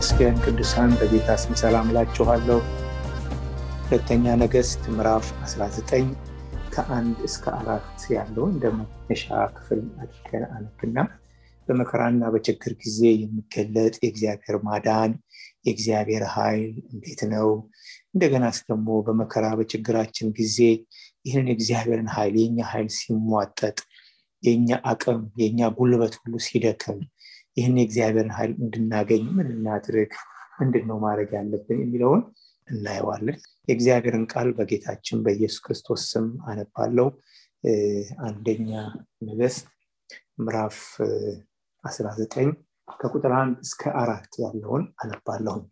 ይመስገን። ቅዱሳን በጌታ ስም ሰላም እላችኋለሁ። ሁለተኛ ነገሥት ምዕራፍ 19 ከአንድ እስከ አራት ያለውን እንደ መነሻ ክፍል አድርገን አነብና በመከራና በችግር ጊዜ የሚገለጥ የእግዚአብሔር ማዳን የእግዚአብሔር ኃይል እንዴት ነው? እንደገናስ ደግሞ በመከራ በችግራችን ጊዜ ይህንን የእግዚአብሔርን ኃይል የኛ ኃይል ሲሟጠጥ የኛ አቅም የኛ ጉልበት ሁሉ ሲደክም ይህን የእግዚአብሔርን ኃይል እንድናገኝ ምን እናድርግ? ምንድን ነው ማድረግ ያለብን የሚለውን እናየዋለን። የእግዚአብሔርን ቃል በጌታችን በኢየሱስ ክርስቶስ ስም አነባለው። አንደኛ ነገሥት ምዕራፍ 19 ከቁጥር አንድ እስከ አራት ያለውን አነባለሁም።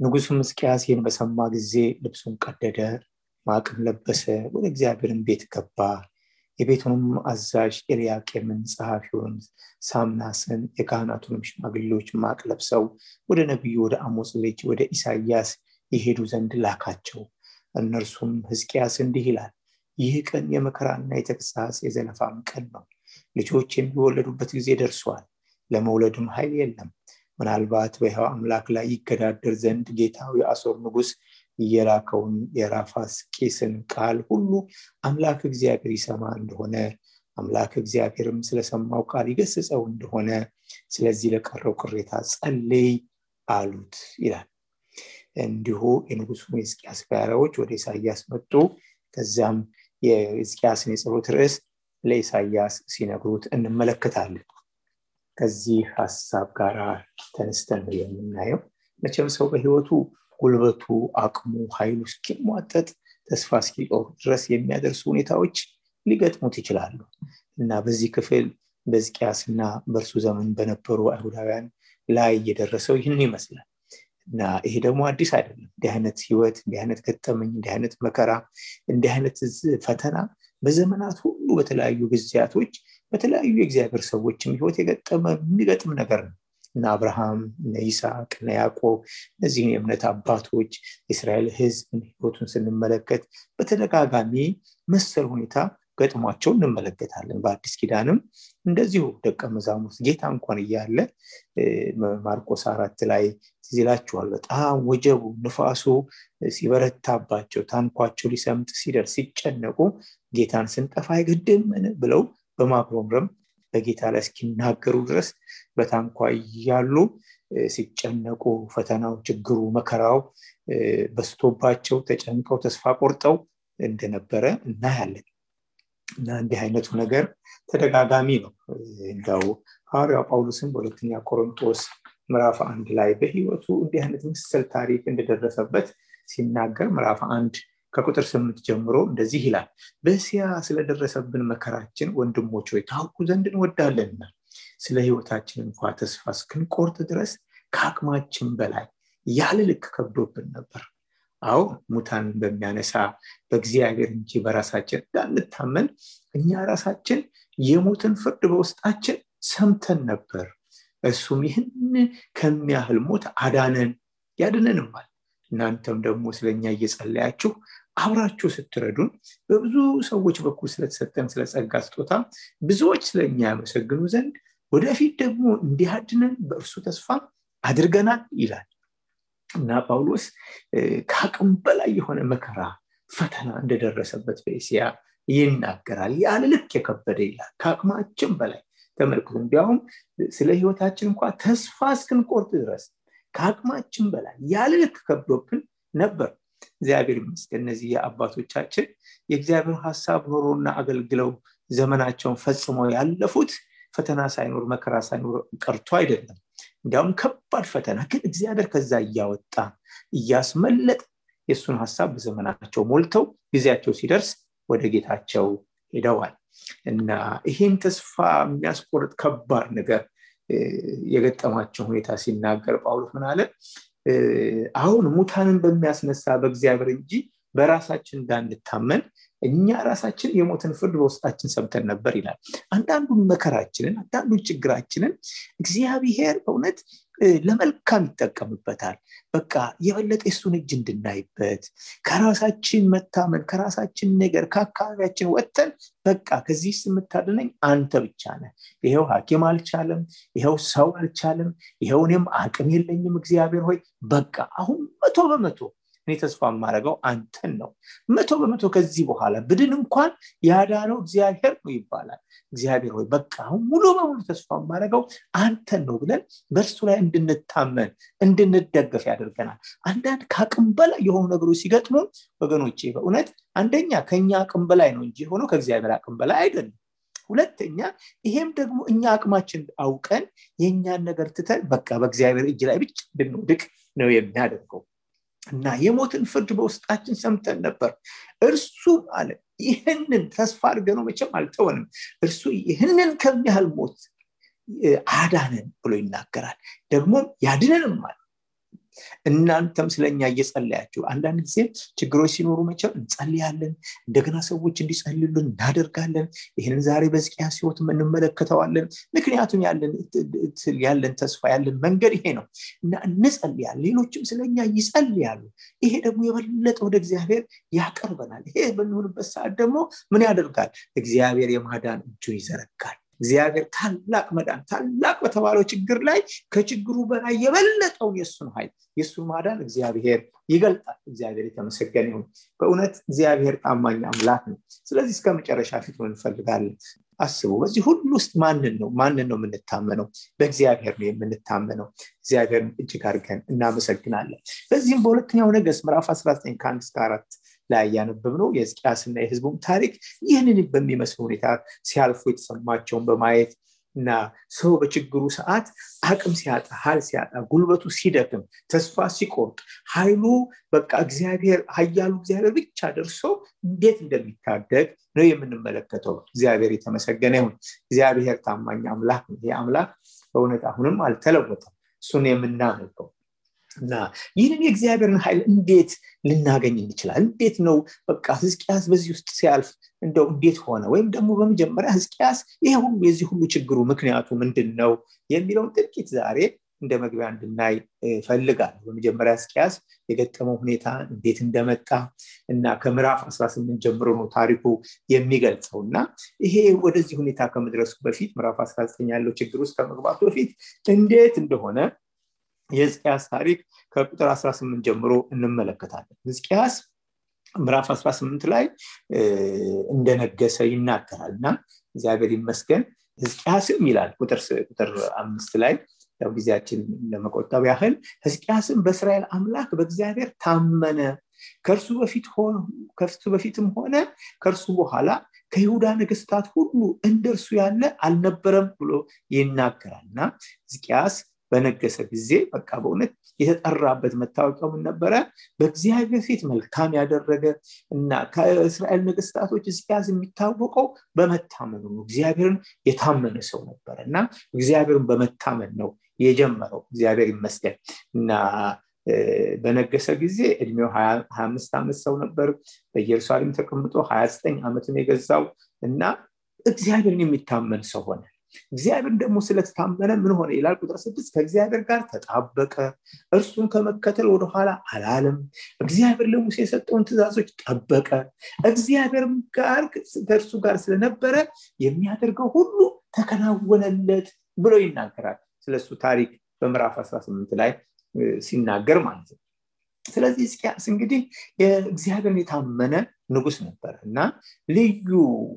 ንጉሱም ሕዝቅያስ ይህን በሰማ ጊዜ ልብሱን ቀደደ፣ ማቅም ለበሰ፣ ወደ እግዚአብሔርን ቤት ገባ። የቤቱንም አዛዥ ኤልያቄምን፣ ጸሐፊውን ሳምናስን፣ የካህናቱንም ሽማግሌዎች ማቅ ለብሰው ወደ ነቢዩ ወደ አሞጽ ልጅ ወደ ኢሳያስ ይሄዱ ዘንድ ላካቸው። እነርሱም ሕዝቅያስ እንዲህ ይላል፣ ይህ ቀን የመከራና የተግሣጽ የዘለፋም ቀን ነው። ልጆች የሚወለዱበት ጊዜ ደርሷል፣ ለመውለድም ኃይል የለም። ምናልባት በሕያው አምላክ ላይ ይገዳደር ዘንድ ጌታው የአሦር ንጉሥ የላከውን የራፋስቂስን ቃል ሁሉ አምላክ እግዚአብሔር ይሰማ እንደሆነ አምላክ እግዚአብሔርም ስለሰማው ቃል ይገስጸው እንደሆነ ስለዚህ ለቀረው ቅሬታ ጸልይ አሉት ይላል። እንዲሁ የንጉሱ የሕዝቅያስ ባሪያዎች ወደ ኢሳያስ መጡ። ከዚያም የሕዝቅያስን የጸሎት ርዕስ ለኢሳያስ ሲነግሩት እንመለከታለን። ከዚህ ሀሳብ ጋር ተነስተን የምናየው። መቼም ሰው በህይወቱ ጉልበቱ፣ አቅሙ፣ ኃይሉ እስኪሟጠጥ ተስፋ እስኪጦር ድረስ የሚያደርሱ ሁኔታዎች ሊገጥሙት ይችላሉ እና በዚህ ክፍል በሕዝቅያስ እና በእርሱ ዘመን በነበሩ አይሁዳውያን ላይ የደረሰው ይህን ይመስላል እና ይሄ ደግሞ አዲስ አይደለም። እንዲህ አይነት ህይወት፣ እንዲህ አይነት ገጠመኝ፣ እንዲህ አይነት መከራ፣ እንዲህ አይነት ፈተና በዘመናት ሁሉ በተለያዩ ጊዜያቶች በተለያዩ የእግዚአብሔር ሰዎችም ህይወት የገጠመ የሚገጥም ነገር ነው። እነ አብርሃም፣ እነ ይስሐቅ፣ እነ ያዕቆብ እነዚህን የእምነት አባቶች የእስራኤል ህዝብ ህይወቱን ስንመለከት በተደጋጋሚ መሰል ሁኔታ ገጥሟቸው እንመለከታለን። በአዲስ ኪዳንም እንደዚሁ ደቀ መዛሙርት ጌታ እንኳን እያለ ማርቆስ አራት ላይ ትዝ ይላችኋል። በጣም ወጀቡ ንፋሱ ሲበረታባቸው ታንኳቸው ሊሰምጥ ሲደርስ ሲጨነቁ ጌታን ስንጠፋ አይገድምን ብለው በማጉረምረም በጌታ ላይ እስኪናገሩ ድረስ በታንኳ እያሉ ሲጨነቁ ፈተናው፣ ችግሩ፣ መከራው በስቶባቸው ተጨንቀው ተስፋ ቆርጠው እንደነበረ እናያለን። እና እንዲህ አይነቱ ነገር ተደጋጋሚ ነው። እንዳው ሐዋርያው ጳውሎስን በሁለተኛ ቆሮንቶስ ምዕራፍ አንድ ላይ በህይወቱ እንዲህ አይነት ምስል ታሪክ እንደደረሰበት ሲናገር ምዕራፍ አንድ ከቁጥር ስምንት ጀምሮ እንደዚህ ይላል። በእስያ ስለደረሰብን መከራችን ወንድሞች ሆይ ታውቁ ዘንድ እንወዳለንና ስለ ህይወታችን እንኳ ተስፋ እስክንቆርጥ ድረስ ከአቅማችን በላይ ያለ ልክ ከብዶብን ነበር። አዎ ሙታን በሚያነሳ በእግዚአብሔር እንጂ በራሳችን እንዳንታመን እኛ ራሳችን የሞትን ፍርድ በውስጣችን ሰምተን ነበር። እሱም ይህን ከሚያህል ሞት አዳነን ያድነንማል። እናንተም ደግሞ ስለኛ እየጸለያችሁ አብራችሁ ስትረዱን በብዙ ሰዎች በኩል ስለተሰጠን ስለ ጸጋ ስጦታ ብዙዎች ያመሰግኑ ዘንድ ወደፊት ደግሞ እንዲያድነን በእርሱ ተስፋ አድርገናል ይላል። እና ጳውሎስ ከአቅም በላይ የሆነ መከራ ፈተና እንደደረሰበት በኤስያ ይናገራል። ያለ ልክ የከበደ ይላል። ከአቅማችን በላይ ተመልክቱ እንዲያውም ስለ ህይወታችን እንኳ ተስፋ እስክንቆርጥ ድረስ ከአቅማችን በላይ ያለ ልክ ከብዶብን ነበር እግዚአብሔር ይመስገን። እነዚህ የአባቶቻችን የእግዚአብሔር ሀሳብ ኖሮና አገልግለው ዘመናቸውን ፈጽመው ያለፉት ፈተና ሳይኖር መከራ ሳይኖር ቀርቶ አይደለም። እንዲያውም ከባድ ፈተና ግን እግዚአብሔር ከዛ እያወጣ እያስመለጥ የእሱን ሀሳብ በዘመናቸው ሞልተው ጊዜያቸው ሲደርስ ወደ ጌታቸው ሄደዋል። እና ይህን ተስፋ የሚያስቆርጥ ከባድ ነገር የገጠማቸው ሁኔታ ሲናገር ጳውሎስ ምን አለ አሁን ሙታንን በሚያስነሳ በእግዚአብሔር እንጂ በራሳችን እንዳንታመን እኛ ራሳችን የሞትን ፍርድ በውስጣችን ሰምተን ነበር ይላል። አንዳንዱን መከራችንን አንዳንዱን ችግራችንን እግዚአብሔር በእውነት ለመልካም ይጠቀምበታል። በቃ የበለጠ የሱን እጅ እንድናይበት ከራሳችን መታመን ከራሳችን ነገር ከአካባቢያችን ወጥተን በቃ ከዚህ የምታድነኝ አንተ ብቻ ነህ። ይኸው ሀኪም አልቻለም ይኸው ሰው አልቻለም ይኸው እኔም አቅም የለኝም። እግዚአብሔር ሆይ በቃ አሁን መቶ በመቶ እኔ ተስፋ የማደርገው አንተን ነው። መቶ በመቶ ከዚህ በኋላ ብድን እንኳን ያዳነው እግዚአብሔር ነው ይባላል። እግዚአብሔር ሆይ በቃ አሁን ሙሉ በሙሉ ተስፋ የማደርገው አንተን ነው ብለን በእርሱ ላይ እንድንታመን እንድንደገፍ ያደርገናል። አንዳንድ ከአቅም በላይ የሆኑ ነገሮች ሲገጥሙ ወገኖቼ በእውነት አንደኛ ከኛ አቅም በላይ ነው እንጂ የሆነው ከእግዚአብሔር አቅም በላይ አይደለም። ሁለተኛ ይሄም ደግሞ እኛ አቅማችን አውቀን የእኛን ነገር ትተን በቃ በእግዚአብሔር እጅ ላይ ብቻ እንድንወድቅ ነው የሚያደርገው እና የሞትን ፍርድ በውስጣችን ሰምተን ነበር። እርሱም አለ ይህንን ተስፋ አድርገነው መቼም አልተወንም። እርሱ ይህንን ከሚያህል ሞት አዳነን ብሎ ይናገራል። ደግሞም ያድነንም አለ እናንተም ስለኛ እየጸለያችሁ አንዳንድ ጊዜ ችግሮች ሲኖሩ መቼም እንጸልያለን እንደገና ሰዎች እንዲጸልዩልን እናደርጋለን። ይህንን ዛሬ በዝቅያስ ህይወት እንመለከተዋለን። ምክንያቱም ያለን ተስፋ ያለን መንገድ ይሄ ነው እና እንጸልያለን። ሌሎችም ስለኛ ይጸልያሉ። ይሄ ደግሞ የበለጠ ወደ እግዚአብሔር ያቀርበናል። ይሄ በሚሆንበት ሰዓት ደግሞ ምን ያደርጋል? እግዚአብሔር የማዳን እጁን ይዘረጋል እግዚአብሔር ታላቅ መዳን ታላቅ በተባለው ችግር ላይ ከችግሩ በላይ የበለጠውን የእሱን ኃይል የእሱን ማዳን እግዚአብሔር ይገልጣል። እግዚአብሔር የተመሰገነ ይሁን። በእውነት እግዚአብሔር ታማኝ አምላክ ነው። ስለዚህ እስከ መጨረሻ ፊት እንፈልጋለን? አስቡ። በዚህ ሁሉ ውስጥ ማንን ነው ማንን ነው የምንታመነው? በእግዚአብሔር ነው የምንታመነው። እግዚአብሔርን እጅግ አድርገን እናመሰግናለን። በዚህም በሁለተኛው ነገስ ምዕራፍ 19 ከአንድ እስከ አራት ላይ ያነበብ ነው የሕዝቅያስና የህዝቡም ታሪክ ይህንን በሚመስል ሁኔታ ሲያልፉ የተሰማቸውን በማየት እና ሰው በችግሩ ሰዓት አቅም ሲያጣ ሀል ሲያጣ ጉልበቱ ሲደክም ተስፋ ሲቆርጥ ኃይሉ በቃ እግዚአብሔር ሀያሉ እግዚአብሔር ብቻ ደርሶ እንዴት እንደሚታደግ ነው የምንመለከተው። እግዚአብሔር የተመሰገነ ይሁን። እግዚአብሔር ታማኝ አምላክ ይህ አምላክ በእውነት አሁንም አልተለወጠም። እሱን የምናመልከው እና ይህንን የእግዚአብሔርን ኃይል እንዴት ልናገኝ እንችላል እንዴት ነው በቃ ህዝቅያስ በዚህ ውስጥ ሲያልፍ እንደው እንዴት ሆነ? ወይም ደግሞ በመጀመሪያ ህዝቅያስ ይሄ ሁሉ የዚህ ሁሉ ችግሩ ምክንያቱ ምንድን ነው የሚለውን ጥቂት ዛሬ እንደ መግቢያ እንድናይ ፈልጋል በመጀመሪያ ህዝቅያስ የገጠመው ሁኔታ እንዴት እንደመጣ እና ከምዕራፍ 18 ጀምሮ ነው ታሪኩ የሚገልጸው እና ይሄ ወደዚህ ሁኔታ ከመድረሱ በፊት ምዕራፍ 19 ያለው ችግር ውስጥ ከመግባቱ በፊት እንዴት እንደሆነ የህዝቅያስ ታሪክ ከቁጥር 18 ጀምሮ እንመለከታለን። ህዝቅያስ ምዕራፍ 18 ላይ እንደነገሰ ይናገራል። እና እግዚአብሔር ይመስገን ህዝቅያስም ይላል ቁጥር አምስት ላይ ያው ጊዜያችን ለመቆጠብ ያህል ህዝቅያስም በእስራኤል አምላክ በእግዚአብሔር ታመነ። ከእርሱ በፊት ከእርሱ በፊትም ሆነ ከእርሱ በኋላ ከይሁዳ ነገስታት ሁሉ እንደርሱ ያለ አልነበረም ብሎ ይናገራል። እና ህዝቅያስ በነገሰ ጊዜ በቃ በእውነት የተጠራበት መታወቂያው ምን ነበረ? በእግዚአብሔር ፊት መልካም ያደረገ እና ከእስራኤል ነገስታቶች ህዝቅያስ የሚታወቀው በመታመኑ ነው። እግዚአብሔርን የታመነ ሰው ነበረ እና እግዚአብሔርን በመታመን ነው የጀመረው። እግዚአብሔር ይመስገን እና በነገሰ ጊዜ እድሜው ሀያ አምስት ዓመት ሰው ነበር። በኢየሩሳሌም ተቀምጦ ሀያ ዘጠኝ ዓመትን የገዛው እና እግዚአብሔርን የሚታመን ሰው ሆነ እግዚአብሔር ደግሞ ስለተታመነ ምን ሆነ ይላል? ቁጥር ስድስት ከእግዚአብሔር ጋር ተጣበቀ። እርሱን ከመከተል ወደኋላ አላለም። እግዚአብሔር ለሙሴ የሰጠውን ትእዛዞች ጠበቀ። እግዚአብሔር ጋር ከእርሱ ጋር ስለነበረ የሚያደርገው ሁሉ ተከናወነለት ብሎ ይናገራል። ስለሱ ታሪክ በምዕራፍ 18 ላይ ሲናገር ማለት ነው። ስለዚህ እስኪያስ እንግዲህ የእግዚአብሔርን የታመነ ንጉስ ነበረ እና ልዩ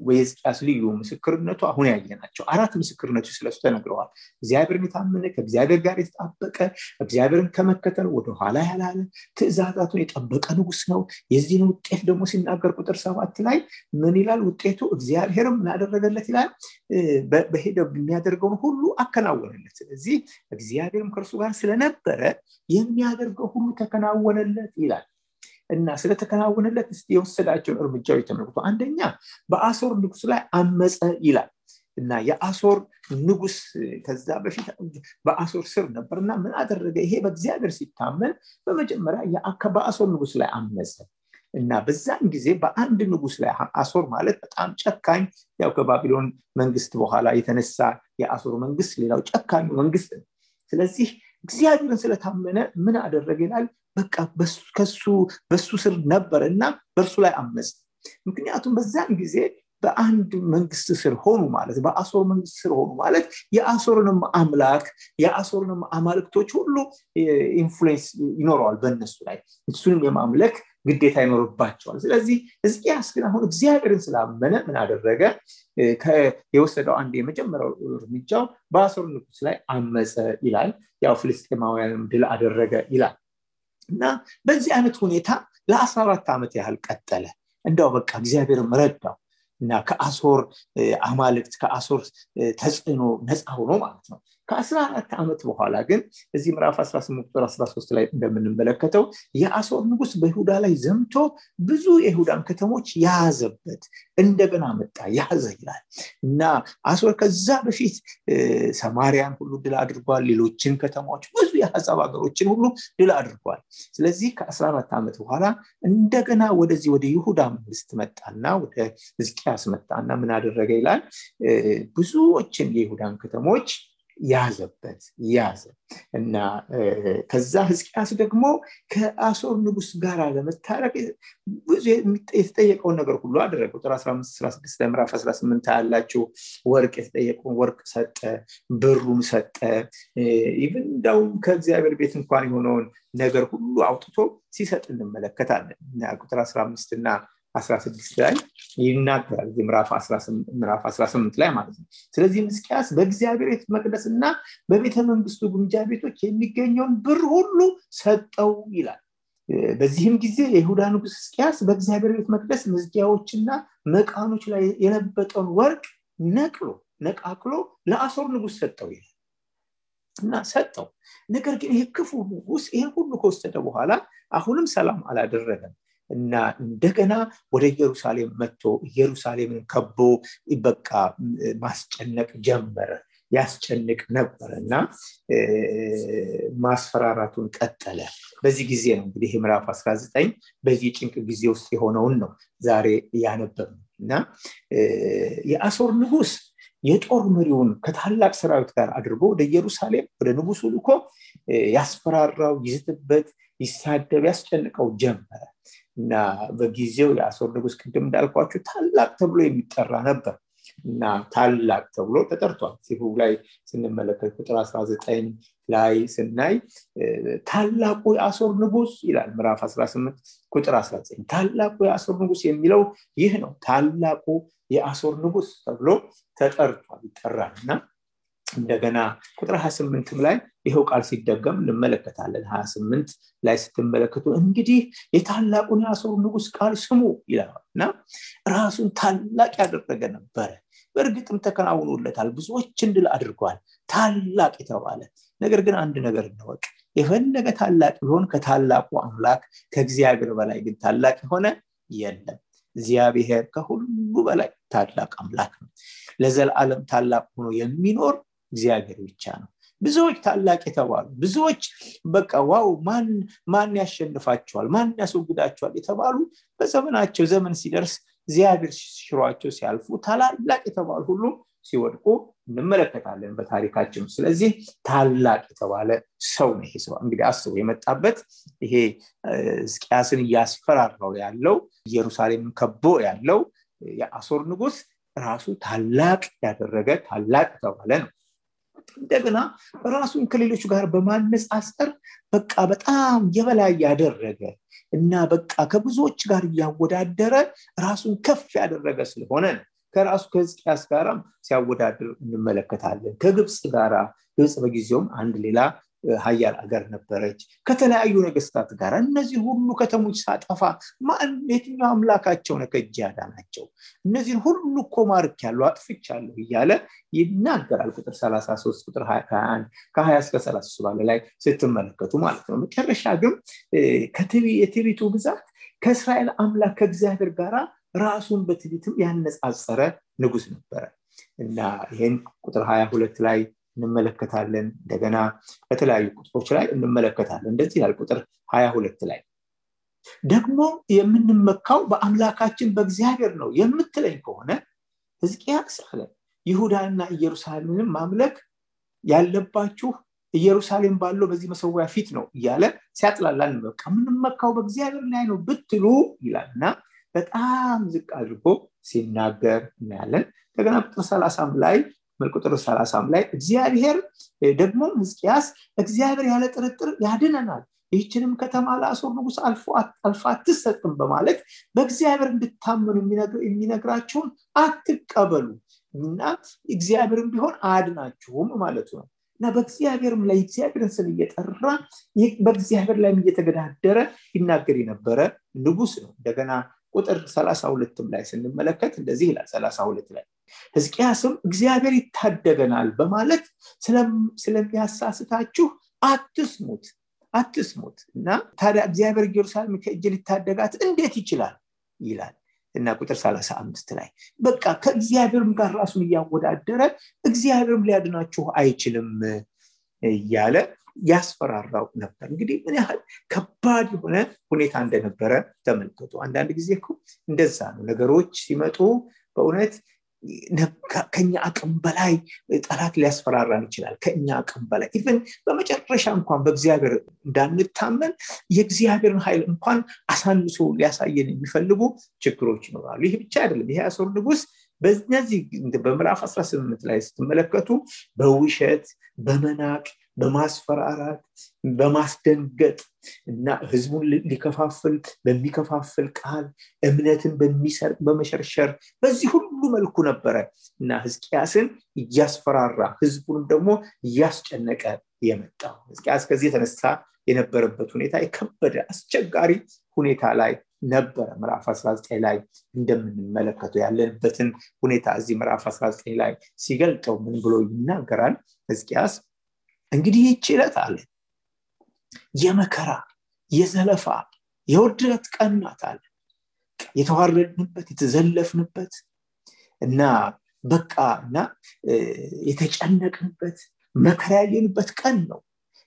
የሕዝቅያስ ልዩ ምስክርነቱ አሁን ያየናቸው አራት ምስክርነቶች ስለሱ ተነግረዋል። እግዚአብሔርን የታመነ ከእግዚአብሔር ጋር የተጣበቀ እግዚአብሔርን ከመከተል ወደኋላ ያላለ ትእዛዛቱን የጠበቀ ንጉስ ነው። የዚህን ውጤት ደግሞ ሲናገር ቁጥር ሰባት ላይ ምን ይላል? ውጤቱ እግዚአብሔርም ምን አደረገለት ይላል? በሄደ የሚያደርገውን ሁሉ አከናወነለት። ስለዚህ እግዚአብሔርም ከእርሱ ጋር ስለነበረ የሚያደርገው ሁሉ ተከናወነለት ይላል እና ስለተከናወነለት የወሰዳቸውን እርምጃዎች ተመልክቶ አንደኛ በአሶር ንጉስ ላይ አመፀ ይላል እና የአሶር ንጉስ ከዛ በፊት በአሶር ስር ነበር እና ምን አደረገ? ይሄ በእግዚአብሔር ሲታመን በመጀመሪያ በአሶር ንጉስ ላይ አመፀ እና በዛን ጊዜ በአንድ ንጉስ ላይ አሶር ማለት በጣም ጨካኝ ያው ከባቢሎን መንግስት በኋላ የተነሳ የአሶር መንግስት ሌላው ጨካኙ መንግስት ነው። ስለዚህ እግዚአብሔርን ስለታመነ ምን አደረገ ይላል በቃ ከሱ በሱ ስር ነበር እና በእርሱ ላይ አመፅ ምክንያቱም በዛን ጊዜ በአንድ መንግስት ስር ሆኑ ማለት በአሶር መንግስት ስር ሆኑ ማለት የአሶርንም አምላክ የአሶርንም አማልክቶች ሁሉ influence ይኖረዋል በእነሱ ላይ። እሱንም የማምለክ ግዴታ ይኖርባቸዋል። ስለዚህ ሕዝቅያስ ግን አሁን እግዚአብሔርን ስላመነ ምን አደረገ? የወሰደው አንድ የመጀመሪያው እርምጃው በአሶር ንጉስ ላይ አመፀ ይላል። ያው ፍልስጤማውያንም ድል አደረገ ይላል እና በዚህ አይነት ሁኔታ ለአስራ አራት ዓመት ያህል ቀጠለ። እንደው በቃ እግዚአብሔርም ረዳው እና ከአሶር አማልክት ከአሶር ተጽዕኖ ነፃ ሆኖ ማለት ነው። ከአስራ አራት ዓመት በኋላ ግን እዚህ ምዕራፍ 18 ቁጥር 13 ላይ እንደምንመለከተው የአሶር ንጉስ በይሁዳ ላይ ዘምቶ ብዙ የይሁዳን ከተሞች ያዘበት እንደገና መጣ ያዘ ይላል። እና አሶር ከዛ በፊት ሰማሪያን ሁሉ ድል አድርጓል ሌሎችን ከተማዎች የሀሳብ ሀገሮችን ሁሉ ድል አድርጓል። ስለዚህ ከ14 ዓመት በኋላ እንደገና ወደዚህ ወደ ይሁዳ መንግስት መጣና ወደ ህዝቅያስ መጣና ምን አደረገ ይላል? ብዙዎችን የይሁዳን ከተሞች ያዘበት ያዘ እና ከዛ ህዝቅያስ ደግሞ ከአሶር ንጉስ ጋር ለመታረቅ ብዙ የተጠየቀውን ነገር ሁሉ አደረገ። ቁጥር 1516 ምዕራፍ 18 ያላችሁ ወርቅ የተጠየቀውን ወርቅ ሰጠ ብሩን ሰጠ። even እንዳውም ከእግዚአብሔር ቤት እንኳን የሆነውን ነገር ሁሉ አውጥቶ ሲሰጥ እንመለከታለን። ቁጥር 15 እና 16 ላይ ይናገራል። ምዕራፍ 18 ላይ ማለት ነው። ስለዚህ ሕዝቅያስ በእግዚአብሔር ቤተ መቅደስና በቤተ መንግስቱ ግምጃ ቤቶች የሚገኘውን ብር ሁሉ ሰጠው ይላል። በዚህም ጊዜ የይሁዳ ንጉስ ሕዝቅያስ በእግዚአብሔር ቤት መቅደስ መዝጊያዎችና መቃኖች ላይ የለበጠውን ወርቅ ነቅሎ ነቃቅሎ ለአሶር ንጉስ ሰጠው ይላል እና ሰጠው። ነገር ግን ይሄ ክፉ ንጉስ ይህን ሁሉ ከወሰደ በኋላ አሁንም ሰላም አላደረገም እና እንደገና ወደ ኢየሩሳሌም መጥቶ ኢየሩሳሌምን ከቦ በቃ ማስጨነቅ ጀመረ ያስጨንቅ ነበር እና ማስፈራራቱን ቀጠለ። በዚህ ጊዜ ነው እንግዲህ ምዕራፍ 19 በዚህ ጭንቅ ጊዜ ውስጥ የሆነውን ነው ዛሬ ያነበብ እና የአሶር ንጉስ የጦር መሪውን ከታላቅ ሰራዊት ጋር አድርጎ ወደ ኢየሩሳሌም ወደ ንጉሱ ልኮ ያስፈራራው ይዝትበት ይሳደብ ያስጨንቀው ጀመረ። እና በጊዜው የአሶር ንጉስ ቅድም እንዳልኳችሁ ታላቅ ተብሎ የሚጠራ ነበር። እና ታላቅ ተብሎ ተጠርቷል። ሲሁ ላይ ስንመለከት ቁጥር 19 ላይ ስናይ ታላቁ የአሶር ንጉስ ይላል ምዕራፍ 18 ቁጥር 19 ታላቁ የአሶር ንጉስ የሚለው ይህ ነው። ታላቁ የአሶር ንጉስ ተብሎ ተጠርቷል ይጠራል እና እንደገና ቁጥር 28 ላይ ይኸው ቃል ሲደገም እንመለከታለን። 28 ላይ ስትመለከቱ እንግዲህ የታላቁን የአሶር ንጉስ ቃል ስሙ ይላል እና ራሱን ታላቅ ያደረገ ነበረ። በእርግጥም ተከናውኖለታል። ብዙዎችን ድል አድርጓል። ታላቅ የተባለ ነገር ግን አንድ ነገር እንወቅ። የፈለገ ታላቅ ቢሆን ከታላቁ አምላክ ከእግዚአብሔር በላይ ግን ታላቅ የሆነ የለም። እግዚአብሔር ከሁሉ በላይ ታላቅ አምላክ ነው። ለዘላለም ታላቅ ሆኖ የሚኖር እግዚአብሔር ብቻ ነው። ብዙዎች ታላቅ የተባሉ ብዙዎች በቃ ዋው ማን ያሸንፋቸዋል ማን ያስወግዳቸዋል የተባሉ በዘመናቸው ዘመን ሲደርስ እግዚአብሔር ሽሯቸው ሲያልፉ ታላላቅ የተባሉ ሁሉ ሲወድቁ እንመለከታለን በታሪካችን ስለዚህ ታላቅ የተባለ ሰው ነው ይሄ ሰው። እንግዲህ አስቡ የመጣበት ይሄ ሕዝቅያስን እያስፈራራው ያለው ኢየሩሳሌምን ከቦ ያለው የአሶር ንጉስ ራሱ ታላቅ ያደረገ ታላቅ የተባለ ነው እንደገና ራሱን ከሌሎቹ ጋር በማነጻጸር በቃ በጣም የበላይ ያደረገ እና በቃ ከብዙዎች ጋር እያወዳደረ ራሱን ከፍ ያደረገ ስለሆነ ከራሱ ከህዝቅያስ ጋራም ሲያወዳድር እንመለከታለን። ከግብፅ ጋራ ግብፅ በጊዜውም አንድ ሌላ ሀያል አገር ነበረች። ከተለያዩ ነገስታት ጋር እነዚህ ሁሉ ከተሞች ሳጠፋ የትኛው አምላካቸው ነው ከእጅ ያዳናቸው? እነዚህን ሁሉ እኮ ማርክ ያለው አጥፍቻለሁ እያለ ይናገራል። ቁጥር 33 ቁጥር 21 ከ20 እስከ 33 ባለ ላይ ስትመለከቱ ማለት ነው። መጨረሻ ግን የትቢቱ ብዛት ከእስራኤል አምላክ ከእግዚአብሔር ጋራ ራሱን በትቢትም ያነጻጸረ ንጉስ ነበረ። እና ይህን ቁጥር 22 ላይ እንመለከታለን። እንደገና በተለያዩ ቁጥሮች ላይ እንመለከታለን። እንደዚህ ይላል ቁጥር 22 ላይ። ደግሞ የምንመካው በአምላካችን በእግዚአብሔር ነው የምትለኝ ከሆነ ህዝቅያስ አለ ይሁዳና ኢየሩሳሌምንም ማምለክ ያለባችሁ ኢየሩሳሌም ባለው በዚህ መሰዊያ ፊት ነው እያለ ሲያጥላላ እንበቃ የምንመካው በእግዚአብሔር ላይ ነው ብትሉ ይላል እና በጣም ዝቅ አድርጎ ሲናገር እናያለን። እንደገና ቁጥር ሰላሳም ላይ ቁጥር ሰላሳም ላይ እግዚአብሔር ደግሞ ህዝቅያስ እግዚአብሔር ያለ ጥርጥር ያድነናል። ይህችንም ከተማ ለአሶር ንጉስ አልፋ አትሰጥም በማለት በእግዚአብሔር እንድታመኑ የሚነግራቸውን አትቀበሉ እና እግዚአብሔርም ቢሆን አያድናችሁም ማለቱ ነው። እና በእግዚአብሔርም ላይ እግዚአብሔርን ስም እየጠራ በእግዚአብሔር ላይም እየተገዳደረ ይናገር የነበረ ንጉስ ነው። እንደገና ቁጥር 32 ላይ ስንመለከት እንደዚህ ይላል 32 ላይ ህዝቅያስም እግዚአብሔር ይታደገናል በማለት ስለሚያሳስታችሁ አትስሙት አትስሙት። እና ታዲያ እግዚአብሔር ኢየሩሳሌም ከእጅ ሊታደጋት እንዴት ይችላል? ይላል። እና ቁጥር 35 ላይ በቃ ከእግዚአብሔርም ጋር ራሱን እያወዳደረ እግዚአብሔርም ሊያድናችሁ አይችልም እያለ ያስፈራራው ነበር። እንግዲህ ምን ያህል ከባድ የሆነ ሁኔታ እንደነበረ ተመልከቱ። አንዳንድ ጊዜ እንደዛ ነው። ነገሮች ሲመጡ በእውነት ከኛ አቅም በላይ ጠላት ሊያስፈራራን ይችላል። ከኛ አቅም በላይ even በመጨረሻ እንኳን በእግዚአብሔር እንዳንታመን የእግዚአብሔርን ኃይል እንኳን አሳንሶ ሊያሳየን የሚፈልጉ ችግሮች ይኖራሉ። ይህ ብቻ አይደለም። ይሄ አሶር ንጉስ በነዚህ በምዕራፍ 18 ላይ ስትመለከቱ በውሸት በመናቅ በማስፈራራት በማስደንገጥ እና ህዝቡን ሊከፋፍል በሚከፋፍል ቃል እምነትን በሚሰርቅ በመሸርሸር በዚህ ሁሉ መልኩ ነበረ እና ህዝቅያስን እያስፈራራ ህዝቡንም ደግሞ እያስጨነቀ የመጣው። ህዝቅያስ ከዚህ የተነሳ የነበረበት ሁኔታ የከበደ አስቸጋሪ ሁኔታ ላይ ነበረ። ምዕራፍ 19 ላይ እንደምንመለከተው ያለንበትን ሁኔታ እዚህ ምዕራፍ 19 ላይ ሲገልጠው ምን ብሎ ይናገራል? ህዝቅያስ እንግዲህ ይቺ ዕለት አለ። የመከራ የዘለፋ የውርደት ቀን ናት አለ። የተዋረድንበት የተዘለፍንበት እና በቃ እና የተጨነቅንበት መከራ ያየንበት ቀን ነው።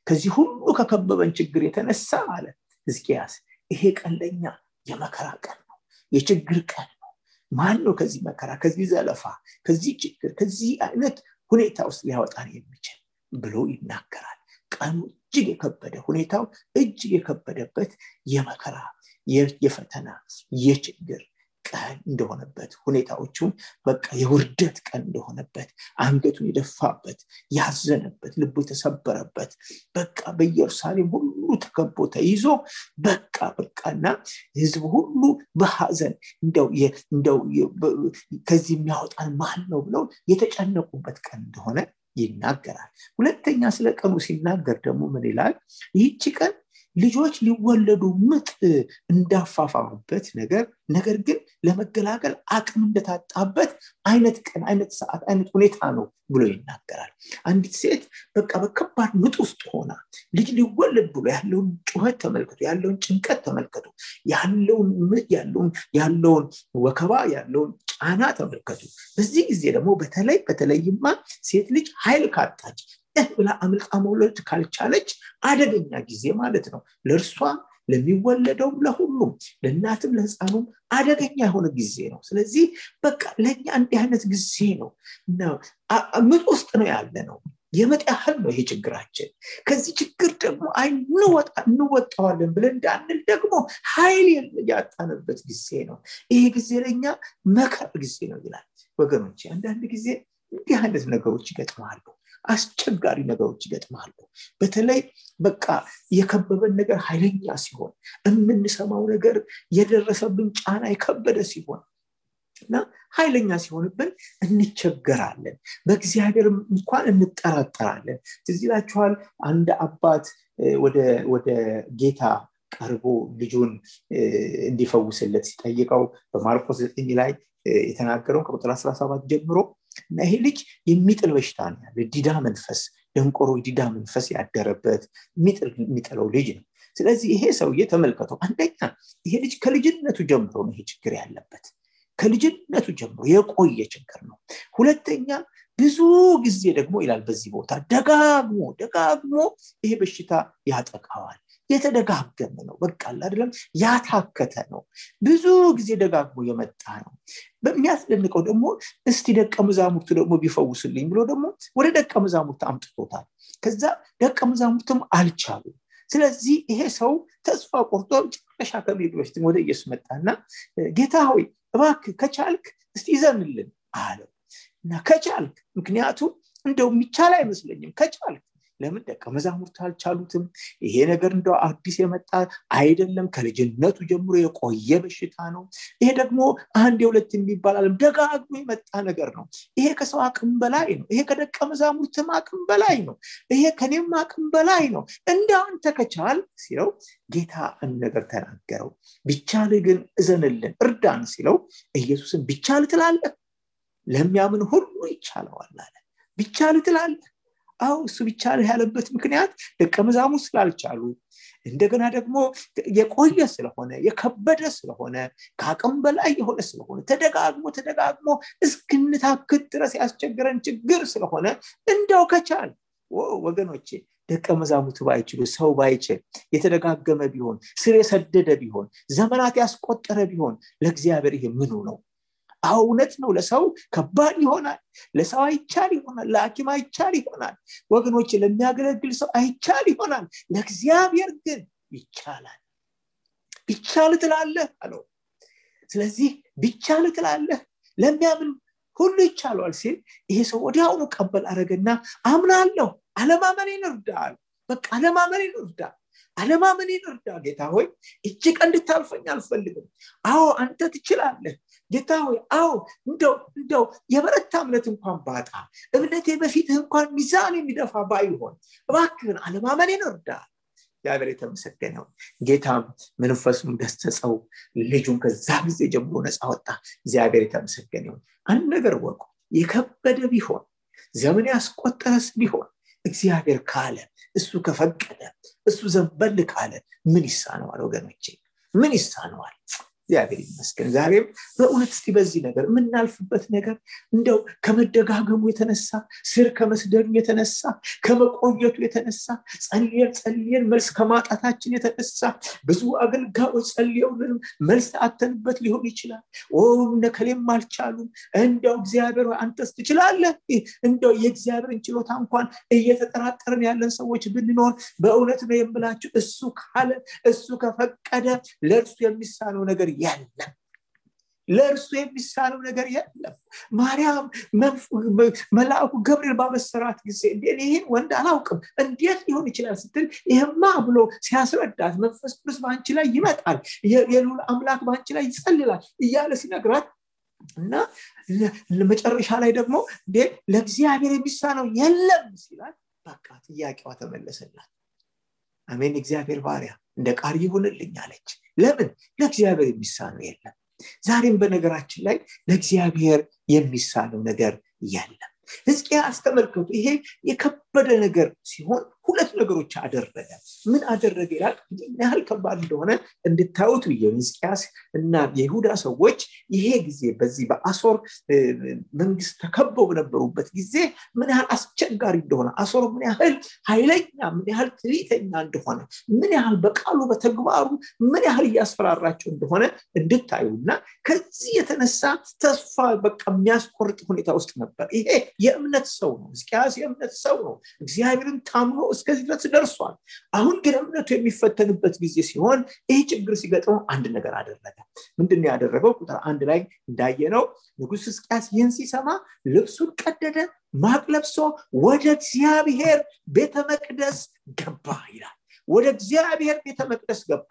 ከዚህ ሁሉ ከከበበን ችግር የተነሳ አለ ህዝቅያስ ይሄ ቀን ለኛ የመከራ ቀን ነው የችግር ቀን ነው። ማን ነው ከዚህ መከራ ከዚህ ዘለፋ ከዚህ ችግር ከዚህ አይነት ሁኔታ ውስጥ ሊያወጣን የሚችል ብሎ ይናገራል። ቀኑ እጅግ የከበደ ሁኔታው እጅግ የከበደበት የመከራ የፈተና የችግር ቀን እንደሆነበት ሁኔታዎቹን በቃ የውርደት ቀን እንደሆነበት አንገቱን የደፋበት ያዘነበት ልቡ የተሰበረበት በቃ በኢየሩሳሌም ሁሉ ተከቦ ተይዞ በቃ በቃና ህዝብ ሁሉ በሀዘን እንደው ከዚህ የሚያወጣን ማን ነው ብለው የተጨነቁበት ቀን እንደሆነ ይናገራል። ሁለተኛ ስለ ቀኑ ሲናገር ደግሞ ምን ይላል? ይህቺ ቀን ልጆች ሊወለዱ ምጥ እንዳፋፋሙበት ነገር ነገር ግን ለመገላገል አቅም እንደታጣበት አይነት ቀን አይነት ሰዓት አይነት ሁኔታ ነው ብሎ ይናገራል። አንዲት ሴት በቃ በከባድ ምጥ ውስጥ ሆና ልጅ ሊወለድ ብሎ ያለውን ጩኸት ተመልከቱ ያለውን ጭንቀት ተመልከቱ ያለውን ምጥ ያለውን ያለውን ወከባ ያለውን ጫና ተመልከቱ። በዚህ ጊዜ ደግሞ በተለይ በተለይማ ሴት ልጅ ኃይል ካጣች ብላ አምልጣ መውለድ ካልቻለች አደገኛ ጊዜ ማለት ነው። ለእርሷ ለሚወለደውም ለሁሉም ለእናትም ለህፃኑም አደገኛ የሆነ ጊዜ ነው። ስለዚህ በቃ ለእኛ እንዲህ አይነት ጊዜ ነው ምጥ ውስጥ ነው ያለ ነው። የመጥ ያህል ነው ይሄ ችግራችን። ከዚህ ችግር ደግሞ አይ እንወጣዋለን ብለን እንዳንል ደግሞ ኃይል ያጣንበት ጊዜ ነው። ይሄ ጊዜ ለእኛ መከር ጊዜ ነው ይላል ወገኖች አንዳንድ ጊዜ እንዲህ አይነት ነገሮች ይገጥማሉ አስቸጋሪ ነገሮች ይገጥማሉ። በተለይ በቃ የከበበን ነገር ኃይለኛ ሲሆን የምንሰማው ነገር የደረሰብን ጫና የከበደ ሲሆን እና ኃይለኛ ሲሆንብን እንቸገራለን። በእግዚአብሔር እንኳን እንጠራጠራለን። ትዝ አንድ አባት ወደ ጌታ ቀርቦ ልጁን እንዲፈውስለት ሲጠይቀው በማርቆስ ዘጠኝ ላይ የተናገረውን ከቁጥር 17 ጀምሮ እና ይሄ ልጅ የሚጥል በሽታ ነው ያለ ዲዳ መንፈስ ደንቆሮ ዲዳ መንፈስ ያደረበት የሚጥለው ልጅ ነው። ስለዚህ ይሄ ሰውዬ ተመልከተው አንደኛ ይሄ ልጅ ከልጅነቱ ጀምሮ ነው ይሄ ችግር ያለበት። ከልጅነቱ ጀምሮ የቆየ ችግር ነው። ሁለተኛ ብዙ ጊዜ ደግሞ ይላል በዚህ ቦታ ደጋግሞ ደጋግሞ ይሄ በሽታ ያጠቃዋል የተደጋገመ ነው። በቃ አይደለም? ያታከተ ነው። ብዙ ጊዜ ደጋግሞ የመጣ ነው። በሚያስደንቀው ደግሞ እስቲ ደቀ መዛሙርቱ ደግሞ ቢፈውስልኝ ብሎ ደግሞ ወደ ደቀ መዛሙርት አምጥቶታል። ከዛ ደቀ መዛሙርትም አልቻሉም። ስለዚህ ይሄ ሰው ተስፋ ቆርጦ ጨረሻ ከመሄዱ በፊት ወደ ኢየሱስ መጣና ጌታ ሆይ እባክ ከቻልክ እስቲ ይዘንልን አለው። እና ከቻልክ ምክንያቱም እንደው የሚቻል አይመስለኝም። ከቻልክ ለምን ደቀ መዛሙርት አልቻሉትም? ይሄ ነገር እንደው አዲስ የመጣ አይደለም። ከልጅነቱ ጀምሮ የቆየ በሽታ ነው። ይሄ ደግሞ አንድ የሁለት የሚባል አለም ደጋግሞ የመጣ ነገር ነው። ይሄ ከሰው አቅም በላይ ነው። ይሄ ከደቀ መዛሙርትም አቅም በላይ ነው። ይሄ ከኔም አቅም በላይ ነው። እንደ አንተ ከቻል ሲለው ጌታ ነገር ተናገረው። ቢቻል ግን እዘንልን እርዳን ሲለው ኢየሱስን ቢቻል ትላለህ ለሚያምን ሁሉ ይቻለዋል አለ። ቢቻል ትላለህ አው እሱ ቢቻልህ ያለበት ምክንያት ደቀ መዛሙርት ስላልቻሉ። እንደገና ደግሞ የቆየ ስለሆነ የከበደ ስለሆነ ከአቅም በላይ የሆነ ስለሆነ ተደጋግሞ ተደጋግሞ እስክንታክት ድረስ ያስቸግረን ችግር ስለሆነ እንደው ከቻል። ወገኖቼ ደቀ መዛሙርቱ ባይችሉ ሰው ባይችል የተደጋገመ ቢሆን ስር የሰደደ ቢሆን ዘመናት ያስቆጠረ ቢሆን ለእግዚአብሔር ይሄ ምኑ ነው አሁ እውነት ነው። ለሰው ከባድ ይሆናል። ለሰው አይቻል ይሆናል። ለሐኪም አይቻል ይሆናል። ወገኖች ለሚያገለግል ሰው አይቻል ይሆናል። ለእግዚአብሔር ግን ይቻላል። ቢቻል ትላለህ አለው። ስለዚህ ቢቻል ትላለህ። ለሚያምን ሁሉ ይቻለዋል ሲል ይሄ ሰው ወዲያውኑ ቀበል አረገና አምናለሁ። አለማመኔን እርዳል በቃ አለማመኔን እርዳ አለማመኔን እርዳ። ጌታ ሆይ እጅ ቀን እንድታልፈኝ አልፈልግም። አዎ አንተ ትችላለህ ጌታ ሆይ አዎ እንደው እንደው የበረታ እምነት እንኳን ባጣ እምነቴ በፊትህ እንኳን ሚዛን የሚደፋ ባይሆን እባክህን አለማመኔን እርዳ እግዚአብሔር የተመሰገነው ጌታም መንፈሱን ገሰጸው ልጁን ከዛ ጊዜ ጀምሮ ነፃ ወጣ። እግዚአብሔር የተመሰገነው አንድ ነገር ወቁ የከበደ ቢሆን ዘመን ያስቆጠረስ ቢሆን እግዚአብሔር ካለ እሱ ከፈቀደ እሱ ዘንበል ካለ ምን ይሳነዋል ወገኖቼ? ምን ይሳነዋል እግዚአብሔር ይመስገን። ዛሬም በእውነት እስቲ በዚህ ነገር የምናልፍበት ነገር እንደው ከመደጋገሙ የተነሳ ስር ከመስደዱ የተነሳ ከመቆየቱ የተነሳ ጸልየን ጸልየን መልስ ከማጣታችን የተነሳ ብዙ አገልጋዮች ጸልየውልንም መልስ አተንበት ሊሆን ይችላል። ነከሌም አልቻሉም። እንደው እግዚአብሔር አንተስ ትችላለህ? እንደው የእግዚአብሔርን ችሎታ እንኳን እየተጠራጠርን ያለን ሰዎች ብንኖር በእውነት ነው የምላችሁ እሱ ካለ እሱ ከፈቀደ ለእርሱ የሚሳነው ነገር የለም። ለእርሱ የሚሳነው ነገር የለም። ማርያም መልአኩ ገብርኤል ባበሰራት ጊዜ ይህን ወንድ አላውቅም? እንዴት ሊሆን ይችላል ስትል ይህማ ብሎ ሲያስረዳት መንፈስ ቅዱስ በአንቺ ላይ ይመጣል የሉል አምላክ በአንቺ ላይ ይጸልላል እያለ ሲነግራት እና መጨረሻ ላይ ደግሞ ለእግዚአብሔር የሚሳነው የለም ሲላል በቃ ጥያቄዋ ተመለሰላት አሜን እግዚአብሔር ባሪያ እንደ ቃል ይሁንልኝ አለች። ለምን? ለእግዚአብሔር የሚሳነው የለም። ዛሬም በነገራችን ላይ ለእግዚአብሔር የሚሳነው ነገር የለም። ህዝቅያስ ተመልከቱ ይሄ የከበደ ነገር ሲሆን ሁለት ነገሮች አደረገ። ምን አደረገ ይላል? ምን ያህል ከባድ እንደሆነ እንድታዩት ብዬ እና የይሁዳ ሰዎች ይሄ ጊዜ በዚህ በአሶር መንግስት ተከበው በነበሩበት ጊዜ ምን ያህል አስቸጋሪ እንደሆነ አሶር ምን ያህል ኃይለኛ ምን ያህል ትዕቢተኛ እንደሆነ ምን ያህል በቃሉ በተግባሩ ምን ያህል እያስፈራራቸው እንደሆነ እንድታዩና ከዚህ የተነሳ ተስፋ በቃ የሚያስቆርጥ ሁኔታ ውስጥ ነበር። ይሄ የእምነት ሰው ነው። ሕዝቅያስ የእምነት ሰው ነው እግዚአብሔርን ታምኖ እስከዚህ ድረስ ደርሷል። አሁን ግን እምነቱ የሚፈተንበት ጊዜ ሲሆን ይህ ችግር ሲገጥመው አንድ ነገር አደረገ። ምንድን ያደረገው? ቁጥር አንድ ላይ እንዳየነው ንጉስ ሕዝቅያስ ይህን ሲሰማ ልብሱን ቀደደ ማቅ ለብሶ ወደ እግዚአብሔር ቤተ መቅደስ ገባ ይላል። ወደ እግዚአብሔር ቤተ መቅደስ ገባ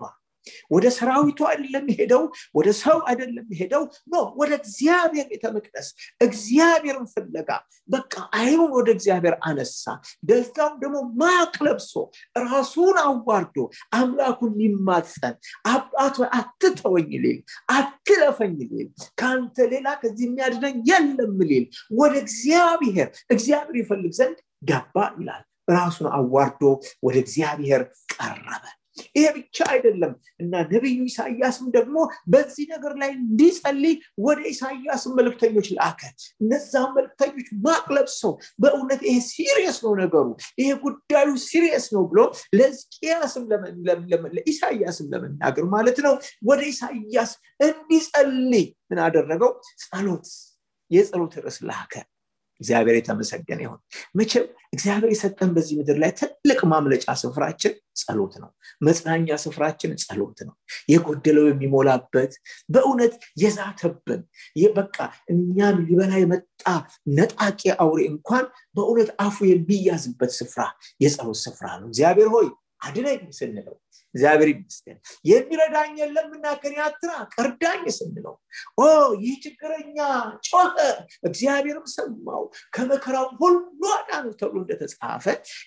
ወደ ሰራዊቱ አይደለም ሄደው ወደ ሰው አይደለም ሄደው ኖ ወደ እግዚአብሔር ቤተ መቅደስ እግዚአብሔርን ፍለጋ በቃ አይኑን ወደ እግዚአብሔር አነሳ። ደዛም ደግሞ ማቅ ለብሶ ራሱን አዋርዶ አምላኩን ሊማፀን አባት አትተወኝ ሊል አትለፈኝ ሊል ከአንተ ሌላ ከዚህ የሚያድነኝ የለም ሊል ወደ እግዚአብሔር እግዚአብሔር ይፈልግ ዘንድ ገባ ይላል። ራሱን አዋርዶ ወደ እግዚአብሔር ቀረበ ይሄ ብቻ አይደለም እና ነቢዩ ኢሳያስም ደግሞ በዚህ ነገር ላይ እንዲጸልይ ወደ ኢሳያስ መልክተኞች ላከ። እነዛ መልክተኞች ማቅ ለብሰው በእውነት ይሄ serious ነው ነገሩ። ይሄ ጉዳዩ serious ነው ብሎ ለሕዝቅያስም ለኢሳያስም ለመናገር ማለት ነው። ወደ ኢሳያስ እንዲጸልይ ምን አደረገው? ጸሎት የጸሎት ርዕስ ላከ እግዚአብሔር የተመሰገነ ይሁን። መቼም እግዚአብሔር የሰጠን በዚህ ምድር ላይ ትልቅ ማምለጫ ስፍራችን ጸሎት ነው። መጽናኛ ስፍራችን ጸሎት ነው። የጎደለው የሚሞላበት በእውነት የዛተብን በቃ እኛን ሊበላ የመጣ ነጣቂ አውሬ እንኳን በእውነት አፉ የሚያዝበት ስፍራ የጸሎት ስፍራ ነው። እግዚአብሔር ሆይ አድነኝ ስንለው እግዚአብሔር ይመስገን። የሚረዳኝ የለምና ከኔ አትራቅ እርዳኝ ስንለው ኦ ይህ ችግረኛ ጮኸ እግዚአብሔርም ሰማው። ከመከራው ሁሉ አዳነው ተብሎ እንደተጻፈ